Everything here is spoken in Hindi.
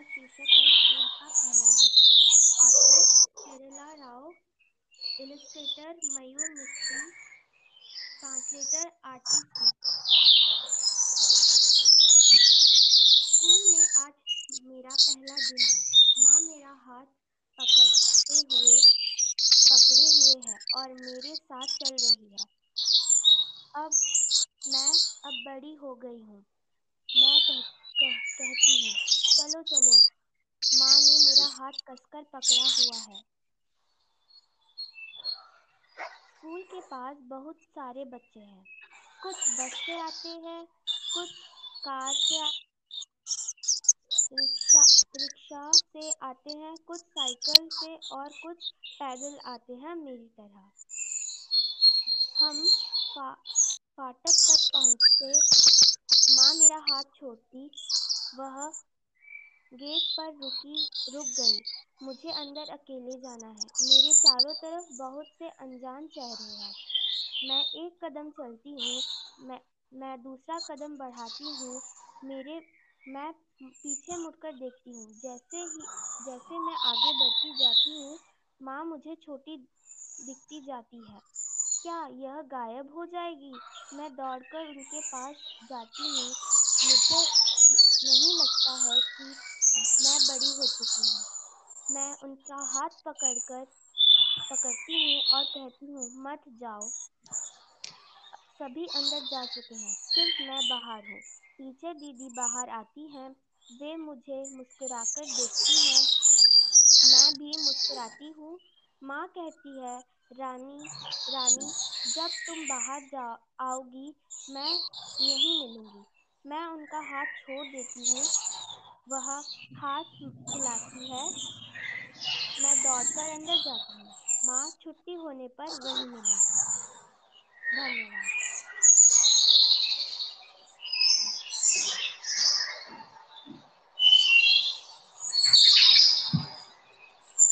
का शीर्षक है स्कूल का पहला दिन author Kerala Rao illustrator Mayur Mishri translator artist school में आज मेरा पहला दिन है माँ मेरा हाथ पकड़ते हुए पकड़े हुए है और मेरे साथ चल रही है अब मैं अब बड़ी हो गई हूँ मैं कह, कह, कहती हूँ चलो चलो। माँ ने मेरा हाथ कसकर पकड़ा हुआ है। स्कूल के पास बहुत सारे बच्चे हैं। कुछ बस से आते हैं कुछ कार से रिक्शा रिक्शा से आते हैं कुछ साइकिल से और कुछ पैदल आते हैं मेरी तरह। हम फा, फाटक तक पहुँचते माँ मेरा हाथ छोड़ती वह गेट पर रुकी, रुक गई। मुझे अंदर अकेले जाना है। मेरे चारों तरफ़ बहुत से अनजान चेहरे हैं। मैं एक कदम चलती हूँ, मैं मैं दूसरा कदम बढ़ाती हूँ। मेरे, मैं पीछे मुड़कर देखती हूँ। जैसे ही, जैसे मैं आगे बढ़ती जाती हूँ, माँ मुझे छोटी दिखती जाती है। क्या यह गायब हो जाएगी? मैं दौड़कर उनके पास जाती हूँ। मुझे नहीं लगता है कि मैं बड़ी हो चुकी हूँ। मैं उनका हाथ पकड़कर पकड़ती हूँ और कहती हूँ, मत जाओ। सभी अंदर जा चुके हैं, सिर्फ़ मैं बाहर हूँ। पीछे दीदी बाहर आती हैं, वे मुझे मुस्कुराकर देखती हैं। मैं भी मुस्कुराती हूँ। माँ कहती है, रानी रानी, जब तुम बाहर जा, आओगी, मैं यहीं मिलूँगी। मैं उनका हाथ छोड़ देती हूँ। वह हाथ हिलाती है। मैं दौड़कर अंदर जाती हूँ। माँ छुट्टी होने पर वही मिलेगी धन्यवाद।